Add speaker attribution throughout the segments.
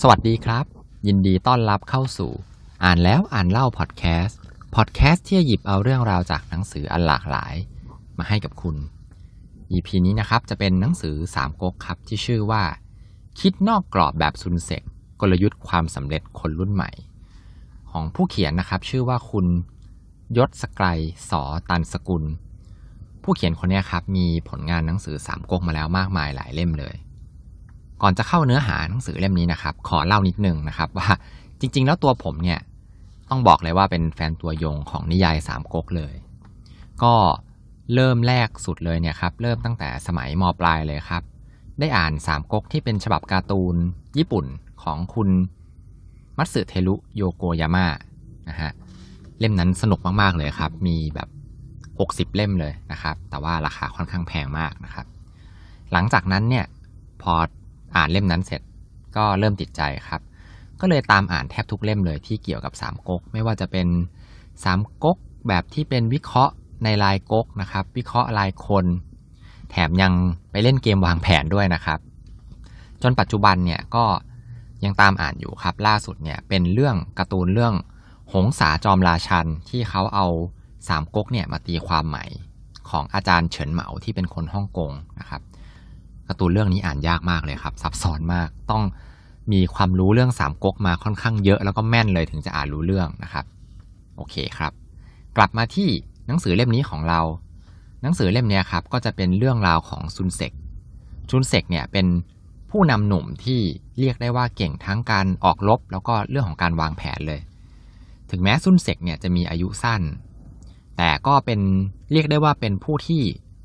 Speaker 1: สวัสดีครับ ยินดีต้อนรับเข้าสู่ อ่านแล้วอ่านเล่าพอดแคสต์พอดแคสต์ที่จะหยิบเอาเรื่องราวจากหนังสืออันหลากหลาย มาให้กับคุณ EP นี้นะครับจะเป็นหนังสือสามก๊กครับที่ชื่อว่า คิดนอกกรอบแบบซุนเซกกลยุทธ์ความสำเร็จคนรุ่นใหม่ ของผู้เขียนนะครับ ชื่อว่าคุณยศสกไกรสอตันสกุล ผู้เขียนคนนี้ครับมีผลงานหนังสือสามก๊กมาแล้วมากมายหลายเล่มเลย ก่อนจะเข้าเนื้อหาหนังสือเล่มนี้นะครับ ขอเล่านิดนึงนะครับ ว่าจริง ๆ แล้วตัวผมเนี่ย ต้องบอกเลยว่าเป็นแฟนตัวยงของนิยายสามก๊กเลย ก็เริ่มแรกสุดเลยเนี่ยครับ เริ่มตั้งแต่สมัยมปลายเลยครับ ได้อ่านสามก๊กที่เป็นฉบับการ์ตูนญี่ปุ่นของคุณมัตสึเทรุโยโกยาม่านะฮะเล่มนั้นสนุกมากๆเลยครับ มีแบบ 60 เล่มเลยนะครับ แต่ว่าราคาค่อนข้างแพงมากนะครับ หลังจากนั้นเนี่ยพอ อ่านเล่มนั้นเสร็จก็เริ่มติดใจครับ ก็เลยตามอ่านแทบทุกเล่มเลยที่เกี่ยวกับสามก๊กไม่ว่าจะเป็นสามก๊กแบบที่เป็นวิเคราะห์ในลายก๊กนะครับ วิเคราะห์ลายคน แถมยังไปเล่นเกมวางแผนด้วยนะครับ จนปัจจุบันเนี่ยก็ยังตามอ่านอยู่ครับ ล่าสุดเนี่ยเป็นเรื่องการ์ตูนเรื่องหงสาจอมราชันที่เขาเอาสามก๊กเนี่ยมาตีความใหม่ของอาจารย์เฉินเหมาที่เป็นคนฮ่องกงนะครับ การ์ตูนเรื่องนี้อ่านยากมากเลยครับ ซับซ้อนมากต้องมีความรู้เรื่องสามก๊กมาค่อนข้างเยอะแล้วก็แม่นเลยถึงจะอ่านรู้เรื่องนะครับ โอเคครับ กลับมาที่หนังสือเล่มนี้ของเรา หนังสือเล่มนี้ครับก็จะเป็นเรื่องราวของซุนเซกซุนเซกเนี่ยเป็นผู้นำหนุ่มที่เรียกได้ว่าเก่งทั้งการออกรบแล้วก็เรื่องของการวางแผนเลย ถึงแม้ซุนเซกเนี่ยจะมีอายุสั้น แต่ก็เป็นเรียกได้ว่าเป็นผู้ที่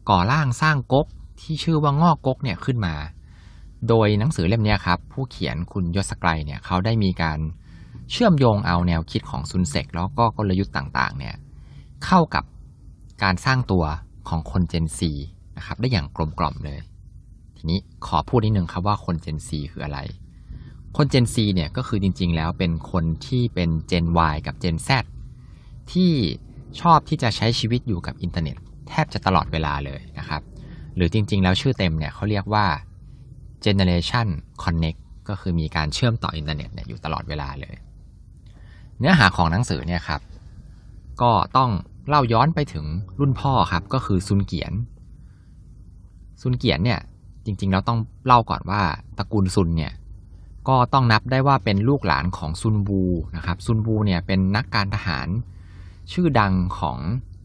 Speaker 1: ก่อร่างสร้างก๊ก ที่ชื่อว่างอกกกเนี่ยขึ้นมา โดยหนังสือเล่มนี้ครับ ผู้เขียนคุณยศไกรเนี่ยเขาได้มีการเชื่อมโยงเอาแนวคิดของซุนเซกแล้วก็กลยุทธ์ต่างๆเนี่ยเข้ากับการสร้างตัวของคนเจนซีนะครับได้อย่างกลมกล่อมเลย ทีนี้ขอพูดนิดนึงครับว่าคนเจนซีคืออะไร คน Gen C เนี่ยก็คือจริงๆ แล้วเป็นคนที่เป็น Gen Y กับ Gen Z ที่ชอบที่จะใช้ชีวิตอยู่กับอินเทอร์เน็ต แทบจะตลอดเวลาเลยนะครับ หรือจริง ๆ แล้วชื่อเต็มเนี่ยเขาเรียกว่า Generation Connect ก็คือมีการเชื่อมต่ออินเทอร์เน็ตเนี่ยอยู่ตลอดเวลาเลย เนื้อหาของหนังสือเนี่ยครับ ก็ต้องเล่าย้อนไปถึงรุ่นพ่อครับ ก็คือซุนเกียน ซุนเกียนเนี่ยจริงๆแล้วต้องเล่าก่อนว่าตระกูลซุนเนี่ยก็ต้องนับได้ว่าเป็นลูกหลานของซุนวูนะครับ ซุนวูเนี่ยเป็นนักการทหารชื่อดังของ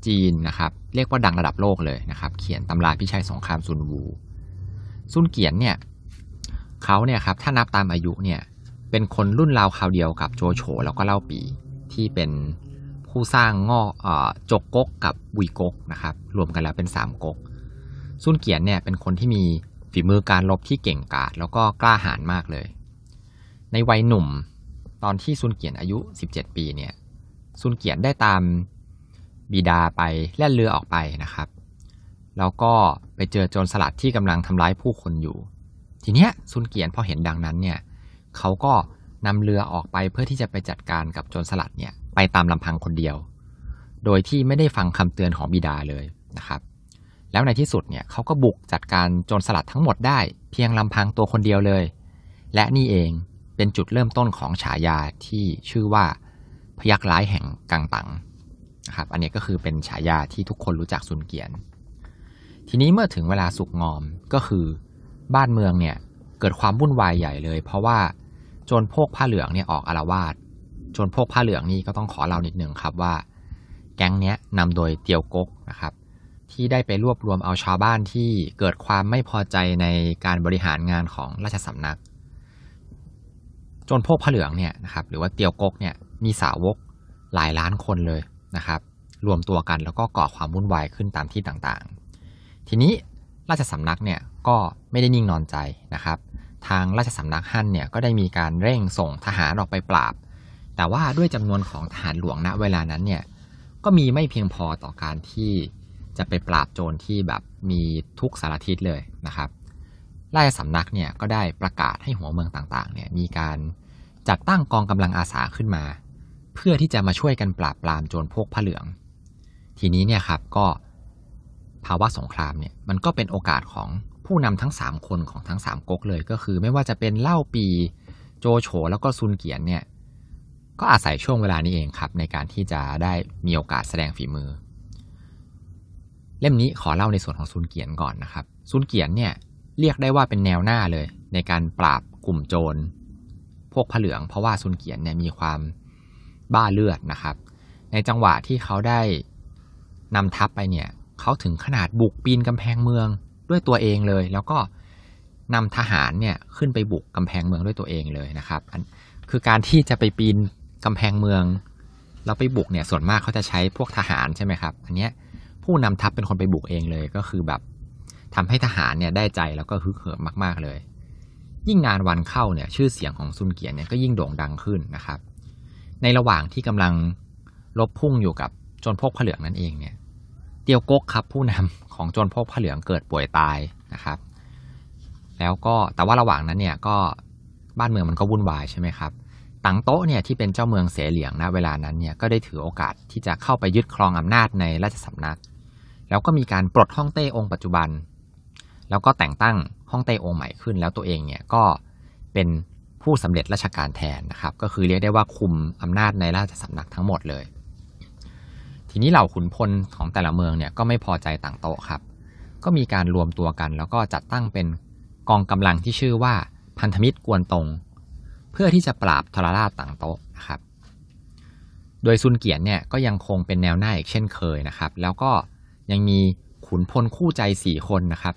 Speaker 1: จีนนะครับ เรียกว่าดังระดับโลกเลยนะครับ เขียนตำราพิชัยสงครามซุนวู ซุนเกียนเนี่ยเขาเนี่ยครับถ้านับตามอายุเนี่ยเป็นคนรุ่นราวคราวเดียวกับโจโฉแล้วก็เล่าปีที่เป็นผู้สร้างงอกจกกกกับวีก๊กนะครับรวมกันแล้วเป็นสามก๊กซุนเกียนเนี่ยเป็นคนที่มีฝีมือการรบที่เก่งกาจแล้วก็กล้าหาญมากเลย ในวัยหนุ่มตอนที่ซุนเกียนอายุ 17 ปีเนี่ยซุนเกียนได้ตาม บิดาไปแล่นเรือออกไปนะครับ แล้วก็ไปเจอโจรสลัดที่กำลังทำร้ายผู้คนอยู่ ทีเนี้ยซุนเกียนพอเห็นดังนั้นเนี่ยเขาก็นำเรือออกไปเพื่อที่จะไปจัดการกับโจรสลัดเนี่ยไปตามลำพังคนเดียว โดยที่ไม่ได้ฟังคำเตือนของบิดาเลยนะครับ แล้วในที่สุดเนี่ยเขาก็บุกจัดการโจรสลัดทั้งหมดได้ เพียงลำพังตัวคนเดียวเลย และนี่เองเป็นจุดเริ่มต้นของฉายาที่ชื่อว่าพยักร้ายแห่งกังตัง นะครับ อันนี้ก็คือเป็นฉายาที่ทุกคนรู้จักซุนเกียน ทีนี้เมื่อถึงเวลาสุกงอมก็คือบ้านเมืองเนี่ยเกิดความวุ่นวายใหญ่เลย เพราะว่าโจรพวกผ้าเหลืองเนี่ยออกอารวาสโจรพวกผ้าเหลืองนี่ก็ต้องขอเล่านิดนึงครับว่า แก๊งเนี้ยนำโดยเตียวกกนะครับที่ได้ไปรวบรวมเอาชาวบ้านที่เกิดความไม่พอใจในการบริหารงานของราชสำนักจรพวกผ้าเหลืองเนี่ยนะครับหรือว่าเตียวกกเนี่ยมีสาวกหลายล้านคนเลย นะครับ รวมตัวกันแล้วก็ก่อความวุ่นวายขึ้นตามที่ต่างๆ ทีนี้ราชสำนักเนี่ยก็ไม่ได้นิ่งนอนใจนะครับ ทางราชสำนักฮั่นเนี่ยก็ได้มีการเร่งส่งทหารออกไปปราบ แต่ว่าด้วยจำนวนของทหารหลวงณเวลานั้นเนี่ยก็มีไม่เพียงพอต่อการที่จะไปปราบโจรที่แบบมีทุกสารทิศเลยนะครับราชสำนักเนี่ยก็ได้ประกาศให้หัวเมืองต่างๆเนี่ยมีการจัดตั้งกองกำลังอาสาขึ้นมา เพื่อที่จะมาช่วยกันปราบปรามโจรพวกผ้าเหลือง ทีนี้เนี่ยครับก็ภาวะสงครามเนี่ยมันก็เป็นโอกาสของผู้นำทั้ง 3 คนของทั้ง 3ก๊กเลยก็คือ ไม่ว่าจะเป็นเล่าปีโจโฉแล้วก็ซุนเกียนเนี่ยก็อาศัยช่วงเวลานี้เองครับ ในการที่จะได้มีโอกาสแสดงฝีมือ เล่มนี้ขอเล่าในส่วนของซุนเกียนก่อนนะครับซุนเกียนเนี่ยเรียกได้ว่าเป็นแนวหน้าเลย ในการปราบกลุ่มโจร พวกผเหลือง เพราะว่าซุนเกียนเนี่ยมีความ บ้าเลือดนะครับ ในจังหวะที่เขาได้นำทัพไปเนี่ยเขาถึงขนาดบุกปีนกำแพงเมืองด้วยตัวเองเลย แล้วก็นำทหารเนี่ยขึ้นไปบุกกำแพงเมืองด้วยตัวเองเลยนะครับ คือการที่จะไปปีนกำแพงเมืองเราไปบุกเนี่ยส่วนมากเขาจะใช้พวกทหารใช่ไหมครับ อันเนี้ยผู้นำทัพเป็นคนไปบุกเองเลยก็คือแบบทำให้ทหารเนี่ยได้ใจแล้วก็ฮึกเหิมมาก ๆเลย ยิ่งนานวันเข้าเนี่ยชื่อเสียงของซุนเกียนเนี่ยก็ยิ่งโด่งดังขึ้นนะครับ ในระหว่างที่กำลังลบพุ่งอยู่กับจนพกผ้าเหลืองนั่นเองเนี่ยเตียวกกครับผู้นำของจนพกผ้าเหลืองเกิดป่วยตายนะครับ แล้วก็แต่ว่าระหว่างนั้นเนี่ยก็บ้านเมืองมันก็วุ่นวายใช่ไหมครับตังโต๊ะเนี่ยที่เป็นเจ้าเมืองเสเหลียงนะเวลานั้นเนี่ยก็ได้ถือโอกาสที่จะเข้าไปยึดครองอำนาจในราชสำนัก แล้วก็มีการปลดฮ่องเต้องค์ปัจจุบัน แล้วก็แต่งตั้งฮ่องเต้องค์ใหม่ขึ้น แล้วตัวเองเนี่ยก็เป็น ผู้สำเร็จราชการแทนนะครับ ก็คือเรียกได้ว่าคุมอำนาจในราชสำนักทั้งหมดเลย ทีนี้เหล่าขุนพลของแต่ละเมืองเนี่ยก็ไม่พอใจต่างโต๊ะครับ ก็มีการรวมตัวกัน แล้วก็จัดตั้งเป็นกองกำลังที่ชื่อว่าพันธมิตรกวนตง เพื่อที่จะปราบทรราชต่างโต๊ะนะครับ โดยซุนเกียนเนี่ยก็ยังคงเป็นแนวหน้าอีกเช่นเคยนะครับ แล้วก็ยังมีขุนพลคู่ใจสี่คนนะครับ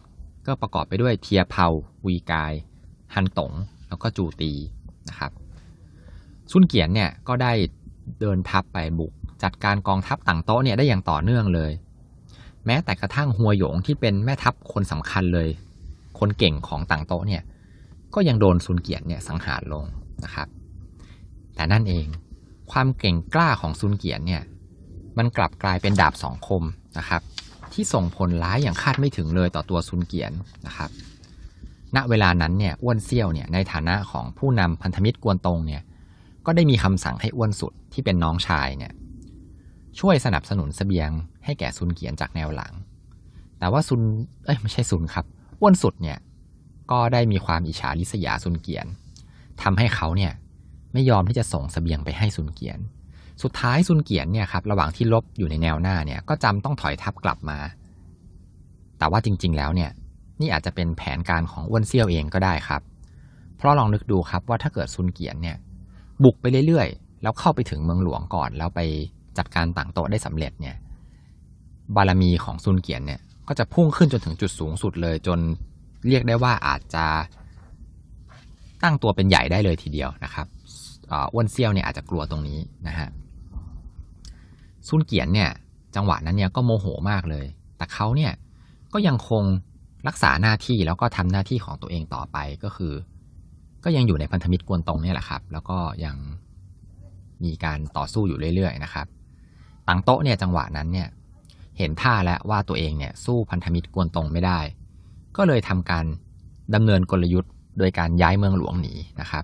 Speaker 1: ก็ประกอบไปด้วยเทียเผาวีกาย ฮันตง แล้วก็จูตีนะครับซุนเกียนเนี่ยก็ได้เดินทัพไปบุก จัดการกองทัพต่างโต๊ะเนี่ยได้อย่างต่อเนื่องเลย แม้แต่กระทั่งหัวหยงที่เป็นแม่ทัพคนสำคัญเลย คนเก่งของต่างโต๊ะเนี่ยก็ยังโดนซุนเกียนเนี่ยสังหารลงนะครับ แต่นั่นเองความเก่งกล้าของซุนเกียนเนี่ยมันกลับกลายเป็นดาบสองคมนะครับ ที่ส่งผลร้ายอย่างคาดไม่ถึงเลยต่อตัวซุนเกียนนะครับ ณเวลานั้นเนี่ยอ้วนเซี่ยวเนี่ยในฐานะของผู้นำพันธมิตรกวนตงเนี่ยก็ได้มีคำสั่งให้อ้วนสุดที่เป็นน้องชายเนี่ยช่วยสนับสนุนสเสบียงให้แก่ซุนเกียนจากแนวหลัง แต่ว่าซุนเอ้ยไม่ใช่ซุนครับอ้วนสุดเนี่ยก็ได้มีความอิจฉาริษยาซุนเกียนทำให้เขาเนี่ยไม่ยอมที่จะส่งสเสบียงไปให้ซุนเกียน สุดท้ายซุนเกียนเนี่ยครับระหว่างที่ลบอยู่ในแนวหน้าเนี่ยก็จำต้องถอยทัพกลับมา แต่ว่าจริง ๆ แล้วเนี่ย นี่อาจจะเป็นแผนการของอ้วนเซี่ยวเองก็ได้ครับ เพราะลองนึกดูครับว่าถ้าเกิดซุนเกียนเนี่ยบุกไปเรื่อยๆ แล้วเข้าไปถึงเมืองหลวงก่อน แล้วไปจัดการต่างโต๊ะได้สำเร็จเนี่ยบารมีของซุนเกียนเนี่ยก็จะพุ่งขึ้นจนถึงจุดสูงสุดเลยจนเรียกได้ว่าอาจจะตั้งตัวเป็นใหญ่ได้เลยทีเดียวนะครับอ้วนเซี่ยวเนี่ยอาจจะกลัวตรงนี้นะฮะซุนเกียนเนี่ยจังหวะนั้นเนี่ยก็โมโหมากเลย แต่เขาเนี่ยก็ยังคง รักษาหน้าที่แล้วก็ทำหน้าที่ของตัวเองต่อไปก็คือ ก็ยังอยู่ในพันธมิตรกวนตรงเนี่ยแหละครับ แล้วก็ยังมีการต่อสู้อยู่เรื่อยๆนะครับตังโต๊ะเนี่ยจังหวะนั้นเนี่ยเห็นท่าแล้วว่าตัวเองเนี่ยสู้พันธมิตรกวนตรงไม่ได้ ก็เลยทำการดำเนินกลยุทธ์ โดยการย้ายเมืองหลวงหนีนะครับ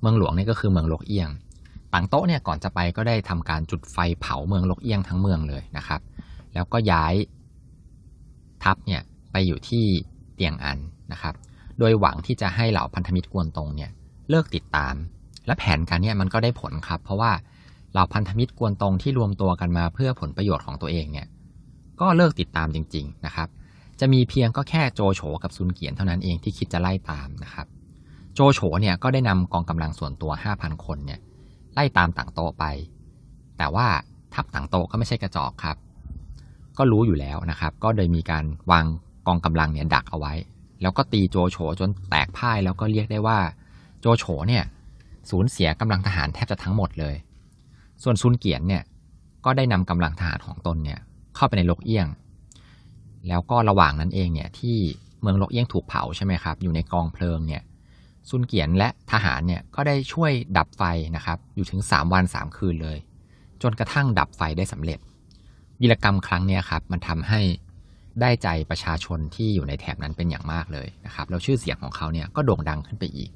Speaker 1: เมืองหลวงนี่ก็คือเมืองลกเอียงตังโต๊ะเนี่ยก่อนจะไปก็ได้ทำการจุดไฟเผาเมืองลกเอียงทั้งเมืองเลยนะครับ แล้วก็ย้ายทัพเนี่ย ไปอยู่ที่เตียงอันนะครับ โดยหวังที่จะให้เหล่าพันธมิตรกวนตรงเนี่ยเลิกติดตาม และแผนการเนี่ยมันก็ได้ผลครับ เพราะว่าเหล่าพันธมิตรกวนตรงที่รวมตัวกันมาเพื่อผลประโยชน์ของตัวเองเนี่ยก็เลิกติดตามจริง ๆนะครับ จะมีเพียงก็แค่โจโฉกับซุนเกียนเท่านั้นเองที่คิดจะไล่ตามนะครับ โจโฉเนี่ยก็ได้นำกองกำลังส่วนตัว 5,000 คนเนี่ยไล่ตามต่างโตไป แต่ว่าทัพต่างโตก็ไม่ใช่กระจอกครับ ก็รู้อยู่แล้วนะครับ ก็เลยมีการวาง กองกำลังเนี่ยดักเอาไว้ แล้วก็ตีโจโฉจนแตกพ่ายแล้วก็เรียกได้ว่า โจโฉเนี่ยสูญเสียกำลังทหารแทบจะทั้งหมดเลย ส่วนซุนเกียนเนี่ยก็ได้นำกำลังทหารของตนเนี่ยเข้าไปในลกเอี้ยง แล้วก็ระหว่างนั้นเองเนี่ยที่เมืองลกเอี้ยงถูกเผาใช่ไหมครับ อยู่ในกองเพลิงเนี่ยซุนเกียนและทหารเนี่ยก็ได้ช่วยดับไฟนะครับ อยู่ถึง 3 วัน 3 คืนเลย จนกระทั่งดับไฟได้สำเร็จวีรกรรมครั้งนี้ครับ มันทำให้ ได้ใจประชาชนที่อยู่ในแถบนั้นเป็นอย่างมากเลยนะครับแล้วชื่อเสียงของเขาเนี่ยก็โด่งดังขึ้นไปอีก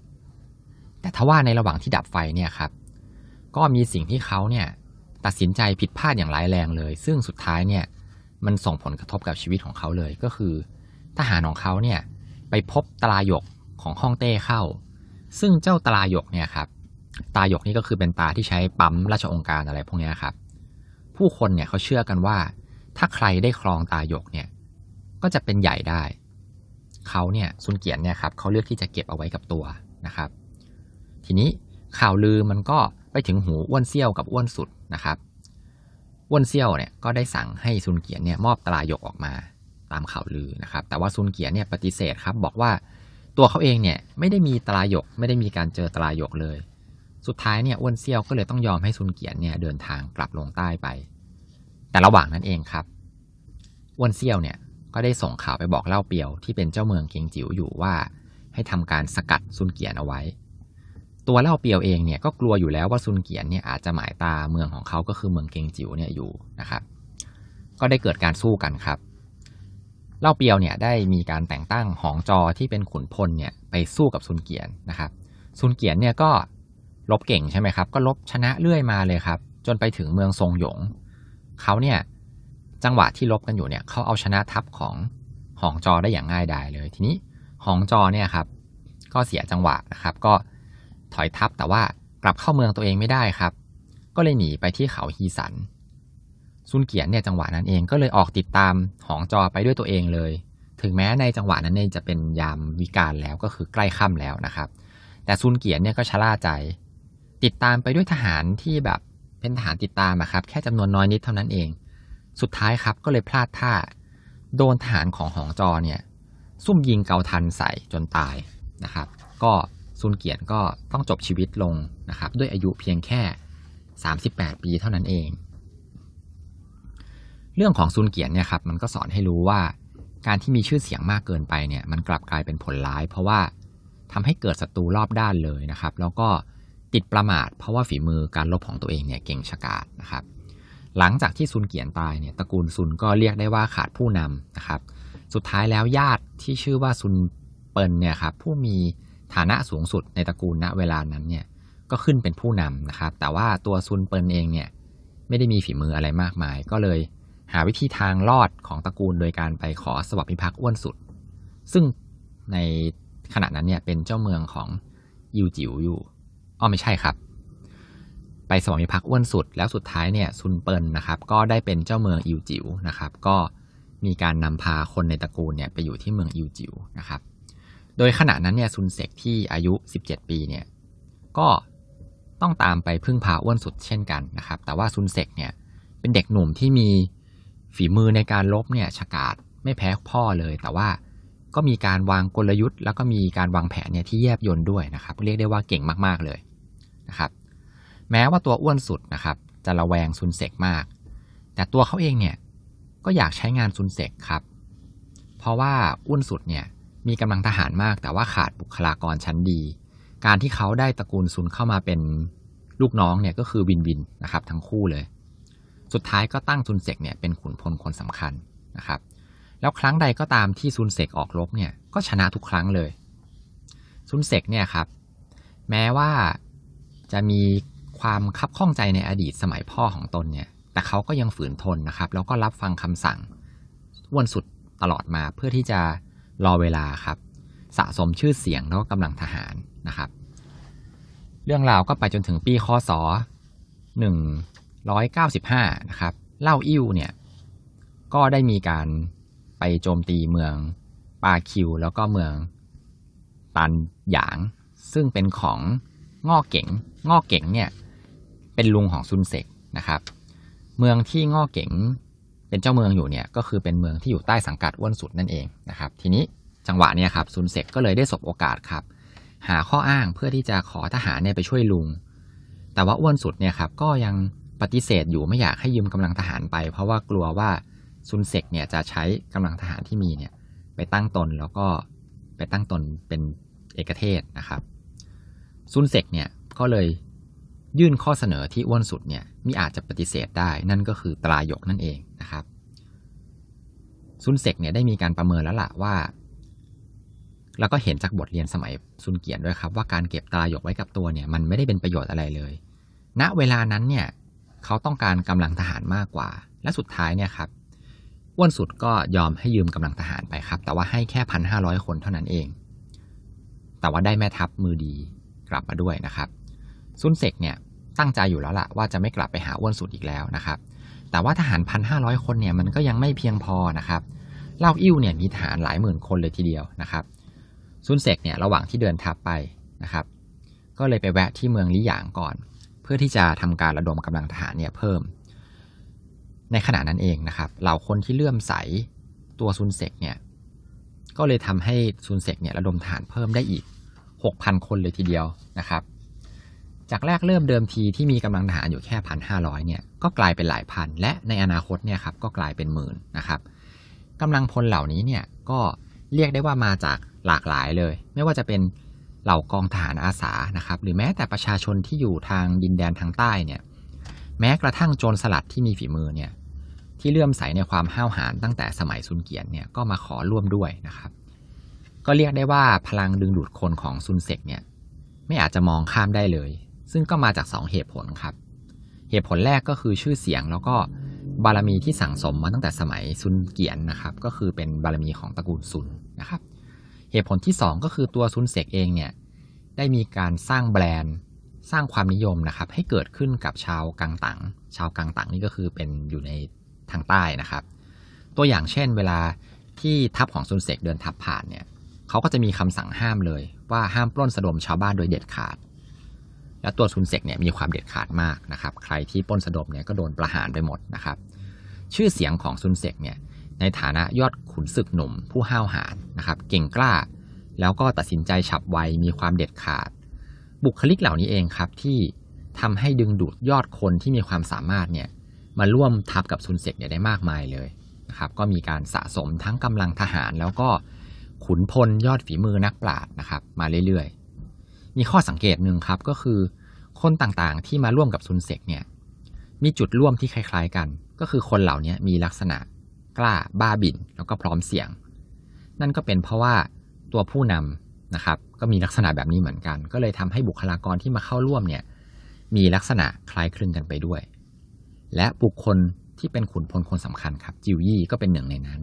Speaker 1: แต่ทว่าในระหว่างที่ดับไฟเนี่ยครับก็มีสิ่งที่เขาเนี่ยตัดสินใจผิดพลาดอย่างร้ายแรงเลย ซึ่งสุดท้ายเนี่ยมันส่งผลกระทบกับชีวิตของเขาเลยก็คือ ทหารของเขาเนี่ยไปพบตราหยกของฮ่องเต้เข้า ซึ่งเจ้าตราหยกเนี่ยครับตาหยกนี่ก็คือเป็นตาที่ใช้ปั๊มราชองค์การอะไรพวกนี้ครับ ผู้คนเนี่ยเขาเชื่อกันว่า ถ้าใครได้ครองตาหยกเนี่ย ก็จะเป็นใหญ่ได้เขาเนี่ยซุนเกียนเนี่ยครับเขาเลือกที่จะเก็บเอาไว้กับตัวนะครับ ทีนี้ข่าวลือมันก็ไปถึงหูอ้วนเซี่ยวกับอ้วนสุดนะครับอ้วนเซี่ยวเนี่ยก็ได้สั่งให้ซุนเกียนเนี่ยมอบตราหยกออกมาตามข่าวลือนะครับ แต่ว่าซุนเกียนเนี่ยปฏิเสธครับบอกว่าตัวเขาเองเนี่ยไม่ได้มีตราหยกไม่ได้มีการเจอตราหยกเลย สุดท้ายเนี่ยอ้วนเซี่ยวก็เลยต้องยอมให้ซุนเกียนเนี่ยเดินทางกลับลงใต้ไป แต่ระหว่างนั้นเองครับอ้วนเซี่ยวเนี่ย ก็ได้ส่งข่าวไปบอกเล่าเปียวที่เป็นเจ้าเมืองเกียงจิ๋วอยู่ว่า ให้ทำการสกัดซุนเกียนเอาไว้ ตัวเล่าเปียวเองเนี่ยก็กลัวอยู่แล้วว่าซุนเกียนเนี่ยอาจจะหมายตาเมืองของเขาก็คือเมืองเกียงจิ๋วเนี่ยอยู่นะครับ ก็ได้เกิดการสู้กันครับ เล่าเปียวเนี่ยได้มีการแต่งตั้งหองจอที่เป็นขุนพลเนี่ยไปสู้กับซุนเกียนนะครับ ซุนเกียนเนี่ยก็ลบเก่งใช่ไหมครับ ก็ลบชนะเรื่อยมาเลยครับ จนไปถึงเมืองทรงหยงเขาเนี่ย จังหวะที่ลบกันอยู่เนี่ยเขาเอาชนะทัพของหองจอได้อย่างง่ายดายเลย ทีนี้หองจอเนี่ยครับ ก็เสียจังหวะนะครับ ก็ถอยทัพแต่ว่ากลับเข้าเมืองตัวเองไม่ได้ครับ ก็เลยหนีไปที่เขาฮีสันซุนเกียนเนี่ยจังหวะนั้นเองก็เลยออกติดตามหองจอไปด้วยตัวเองเลย ถึงแม้ในจังหวะนั้นเนี่ยจะเป็นยามวิกาลแล้วก็คือใกล้ค่ำแล้วนะครับ แต่ซุนเกียนเนี่ยก็ชะล่าใจ ติดตามไปด้วยทหารที่แบบเป็นทหารติดตามอะครับ แค่จำนวนน้อยนิดเท่านั้นเอง สุดท้ายครับก็เลยพลาดท่า โดนทหารของหองจอเนี่ย ซุ่มยิงเกาทันใส่จนตายนะครับ ก็ซุนเกียนก็ต้องจบชีวิตลงนะครับ ด้วยอายุเพียงแค่ 38 ปีเท่านั้นเอง เรื่องของซุนเกียนเนี่ยครับมันก็สอนให้รู้ว่า การที่มีชื่อเสียงมากเกินไปเนี่ย มันกลับกลายเป็นผลร้าย เพราะว่าทำให้เกิดศัตรูรอบด้านเลยนะครับ แล้วก็ติดประมาทเพราะว่าฝีมือการลบของตัวเองเนี่ยเก่งฉกาจนะครับ หลังจากที่ซุนเกียนตายเนี่ยตระกูลซุนก็เรียกได้ว่าขาดผู้นำนะครับ สุดท้ายแล้วญาติที่ชื่อว่าซุนเปิลเนี่ยครับผู้มีฐานะสูงสุดในตระกูลณเวลานั้นเนี่ยก็ขึ้นเป็นผู้นำนะครับ แต่ว่าตัวซุนเปิลเองเนี่ยไม่ได้มีฝีมืออะไรมากมาย ก็เลยหาวิธีทางรอดของตระกูลโดยการไปขอสวัสดิพักอ้วนสุด ซึ่งในขณะนั้นเนี่ยเป็นเจ้าเมืองของยิวจิ๋วอยู่อ๋อไม่ใช่ครับ ไปสวัสดิพักอ้วนสุด แล้วสุดท้ายเนี่ยซุนเปิลนะครับก็ได้เป็นเจ้าเมืองอิวจิ๋วนะครับก็มีการนำพาคนในตระกูลเนี่ยไปอยู่ที่เมืองอิวจิ๋วนะครับโดยขณะนั้นเนี่ยซุนเซกที่อายุ 17 ปีเนี่ยก็ต้องตามไปพึ่งพาอ้วนสุดเช่นกันนะครับแต่ว่าซุนเซกเนี่ยเป็นเด็กหนุ่มที่มีฝีมือในการลบเนี่ยฉกาจไม่แพ้พ่อเลย แต่ว่าก็มีการวางกลยุทธ์ แล้วก็มีการวางแผนเนี่ยที่แยบยนด้วยนะครับ เรียกได้ว่าเก่งมากๆเลยนะครับ แม้ว่าตัวอ้วนสุดนะครับ จะระแวงซุนเซกมาก แต่ตัวเขาเองเนี่ยก็อยากใช้งานซุนเซกครับ เพราะว่าอ้วนสุดเนี่ยมีกำลังทหารมากแต่ว่าขาดบุคลากรชั้นดี การที่เขาได้ตระกูลซุนเข้ามาเป็นลูกน้องเนี่ยก็คือ win-win นะครับทั้งคู่เลย สุดท้ายก็ตั้งซุนเซกเนี่ยเป็นขุนพลคนสำคัญนะครับ แล้วครั้งใดก็ตามที่ซุนเซกออกรบเนี่ยก็ชนะทุกครั้งเลยซุนเซกเนี่ยครับ แม้ว่าจะมี ความคับข้องใจในอดีตสมัยพ่อของตนเนี่ย แต่เขาก็ยังฝืนทนนะครับ แล้วก็รับฟังคำสั่งวนสุดตลอดมาเพื่อที่จะรอเวลาครับ สะสมชื่อเสียงแล้วก็กำลังทหารนะครับ เรื่องราวก็ไปจนถึงปีคศหนึ่ง195นะครับ เล่าอิ้วเนี่ย ก็ได้มีการไปโจมตีเมืองปาคิว แล้วก็เมืองตันหยาง ซึ่งเป็นของง่อเก๋งง่อเก๋งเนี่ย เป็นลุงของซุนเซกนะครับ เมืองที่ง่อเก๋งเป็นเจ้าเมืองอยู่เนี่ยก็คือเป็นเมืองที่อยู่ใต้สังกัดอ้วนสุดนั่นเองนะครับ ทีนี้จังหวะเนี่ยครับซุนเซกก็เลยได้สบโอกาสครับ หาข้ออ้างเพื่อที่จะขอทหารเนี่ยไปช่วยลุง แต่ว่าอ้วนสุดเนี่ยครับก็ยังปฏิเสธอยู่ไม่อยากให้ยืมกำลังทหารไป เพราะว่ากลัวว่าซุนเซกเนี่ยจะใช้กำลังทหารที่มีเนี่ยไปตั้งตนแล้วก็ไปตั้งตนเป็นเอกเทศนะครับซุนเซกเนี่ยก็เลย ยื่นข้อเสนอที่อ้วนสุดเนี่ยมิอาจจะปฏิเสธได้นั่นก็คือตราหยกนั่นเองนะครับ ซุนเซกเนี่ยได้มีการประเมินแล้วล่ะว่า แล้วก็เห็นจากบทเรียนสมัยซุนเกียนด้วยครับ ว่าการเก็บตราหยกไว้กับตัวเนี่ยมันไม่ได้เป็นประโยชน์อะไรเลย ณเวลานั้นเนี่ยเขาต้องการกำลังทหารมากกว่า และสุดท้ายเนี่ยครับอ้วนสุดก็ยอมให้ยืมกำลังทหารไปครับ แต่ว่าให้แค่พันห้าร้อยคนเท่านั้นเอง แต่ว่าได้แม่ทัพมือดีกลับมาด้วยนะครับซุนเซกเนี่ย ตั้งใจอยู่แล้วล่ะว่าจะไม่กลับไปหาอ้วนสุดอีกแล้วนะครับ แต่ว่าทหารพันห้าร้อยคนเนี่ยมันก็ยังไม่เพียงพอนะครับเล่าอิ่วเนี่ยมีทหารหลายหมื่นคนเลยทีเดียวนะครับซุนเซกเนี่ยระหว่างที่เดินทัพไปนะครับ ก็เลยไปแวะที่เมืองลิหยางก่อน เพื่อที่จะทำการระดมกำลังทหารเนี่ยเพิ่ม ในขณะนั้นเองนะครับเหล่าคนที่เลื่อมใสตัวซุนเซกเนี่ยก็เลยทำให้ซุนเซกเนี่ยระดมทหารเพิ่มได้อีก 6,000 คนเลยทีเดียวนะครับ จากแรกเริ่มเดิมทีที่มีกำลังทหารอยู่แค่พันห้าร้อยเนี่ยก็กลายเป็นหลายพัน และในอนาคตเนี่ยครับก็กลายเป็นหมื่นนะครับกำลังพลเหล่านี้เนี่ยก็เรียกได้ว่ามาจากหลากหลายเลย ไม่ว่าจะเป็นเหล่ากองทหารอาสานะครับหรือแม้แต่ประชาชนที่อยู่ทางดินแดนทางใต้เนี่ยแม้กระทั่งโจรสลัดที่มีฝีมือเนี่ยที่เลื่อมใสในความห้าวหาญตั้งแต่สมัยซุนเกียนเนี่ยก็มาขอร่วมด้วยนะครับ ก็เรียกได้ว่าพลังดึงดูดคนของซุนเซกเนี่ยไม่อาจจะมองข้ามได้เลย ซึ่งก็มาจาก 2 เหตุผลครับ เหตุผลแรกก็คือชื่อเสียงแล้วก็บารมีที่สั่งสมมาตั้งแต่สมัยซุนเกียนนะครับ ก็คือเป็นบารมีของตระกูลซุนนะครับ เหตุผลที่ 2 ก็คือตัวซุนเซกเองเนี่ยได้มีการสร้างแบรนด์ สร้างความนิยมนะครับ ให้เกิดขึ้นกับชาวกังตังชาวกังตังนี่ก็คือเป็นอยู่ในทางใต้นะครับ ตัวอย่างเช่นเวลาที่ทัพของซุนเซกเดินทัพผ่านเนี่ยเขาก็จะมีคำสั่งห้ามเลย ว่าห้ามปล้นสะดมชาวบ้านโดยเด็ดขาด และตัวซุนเซกเนี่ยมีความเด็ดขาดมากนะครับ ใครที่ปล้นสะดมเนี่ยก็โดนประหารไปหมดนะครับ ชื่อเสียงของซุนเซกเนี่ยในฐานะยอดขุนศึกหนุ่มผู้ห้าวหาญนะครับ เก่งกล้า แล้วก็ตัดสินใจฉับไวมีความเด็ดขาด บุคลิกเหล่านี้เองครับที่ทำให้ดึงดูดยอดคนที่มีความสามารถเนี่ยมาร่วมทัพกับซุนเซกเนี่ยได้มากมายเลยนะครับ ก็มีการสะสมทั้งกำลังทหารแล้วก็ขุนพลยอดฝีมือนักปราชญ์นะครับ มาเรื่อยๆ มีข้อสังเกตหนึ่งครับก็คือ คนต่างๆที่มาร่วมกับซุนเซกเนี่ยมีจุดร่วมที่คล้ายๆกัน ก็คือคนเหล่านี้มีลักษณะกล้าบ้าบิ่นแล้วก็พร้อมเสี่ยง นั่นก็เป็นเพราะว่าตัวผู้นำนะครับก็มีลักษณะแบบนี้เหมือนกัน ก็เลยทำให้บุคลากรที่มาเข้าร่วมเนี่ยมีลักษณะคล้ายคลึงกันไปด้วย และบุคคลที่เป็นขุนพลคนสำคัญครับจิวยี่ก็เป็นหนึ่งในนั้น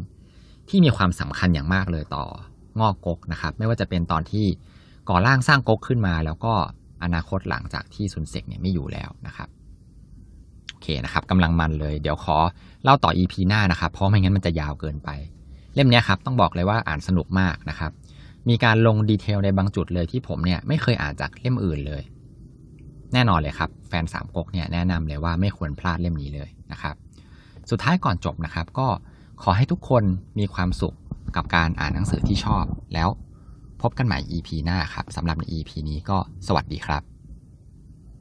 Speaker 1: ที่มีความสำคัญอย่างมากเลยต่องอกกกนะครับ ไม่ว่าจะเป็นตอนที่ ก่อร่างสร้างก๊กขึ้นมา แล้วก็อนาคตหลังจากที่ซุนเซกเนี่ยไม่อยู่แล้วนะครับโอเคนะครับกำลังมันเลยเดี๋ยวขอเล่าต่อ EP หน้านะครับ เพราะไม่งั้นมันจะยาวเกินไป เล่มนี้ครับต้องบอกเลยว่าอ่านสนุกมากนะครับ มีการลงดีเทลในบางจุดเลยที่ผมเนี่ยไม่เคยอ่านจากเล่มอื่นเลย แน่นอนเลยครับ แฟนสามก๊กเนี่ยแนะนำเลยว่าไม่ควรพลาดเล่มนี้เลยนะครับสุดท้ายก่อนจบนะครับ ก็ขอให้ทุกคนมีความสุขกับการอ่านหนังสือที่ชอบ แล้ว พบกันใหม่ EP หน้าครับสำหรับใน EP นี้ก็สวัสดีครับ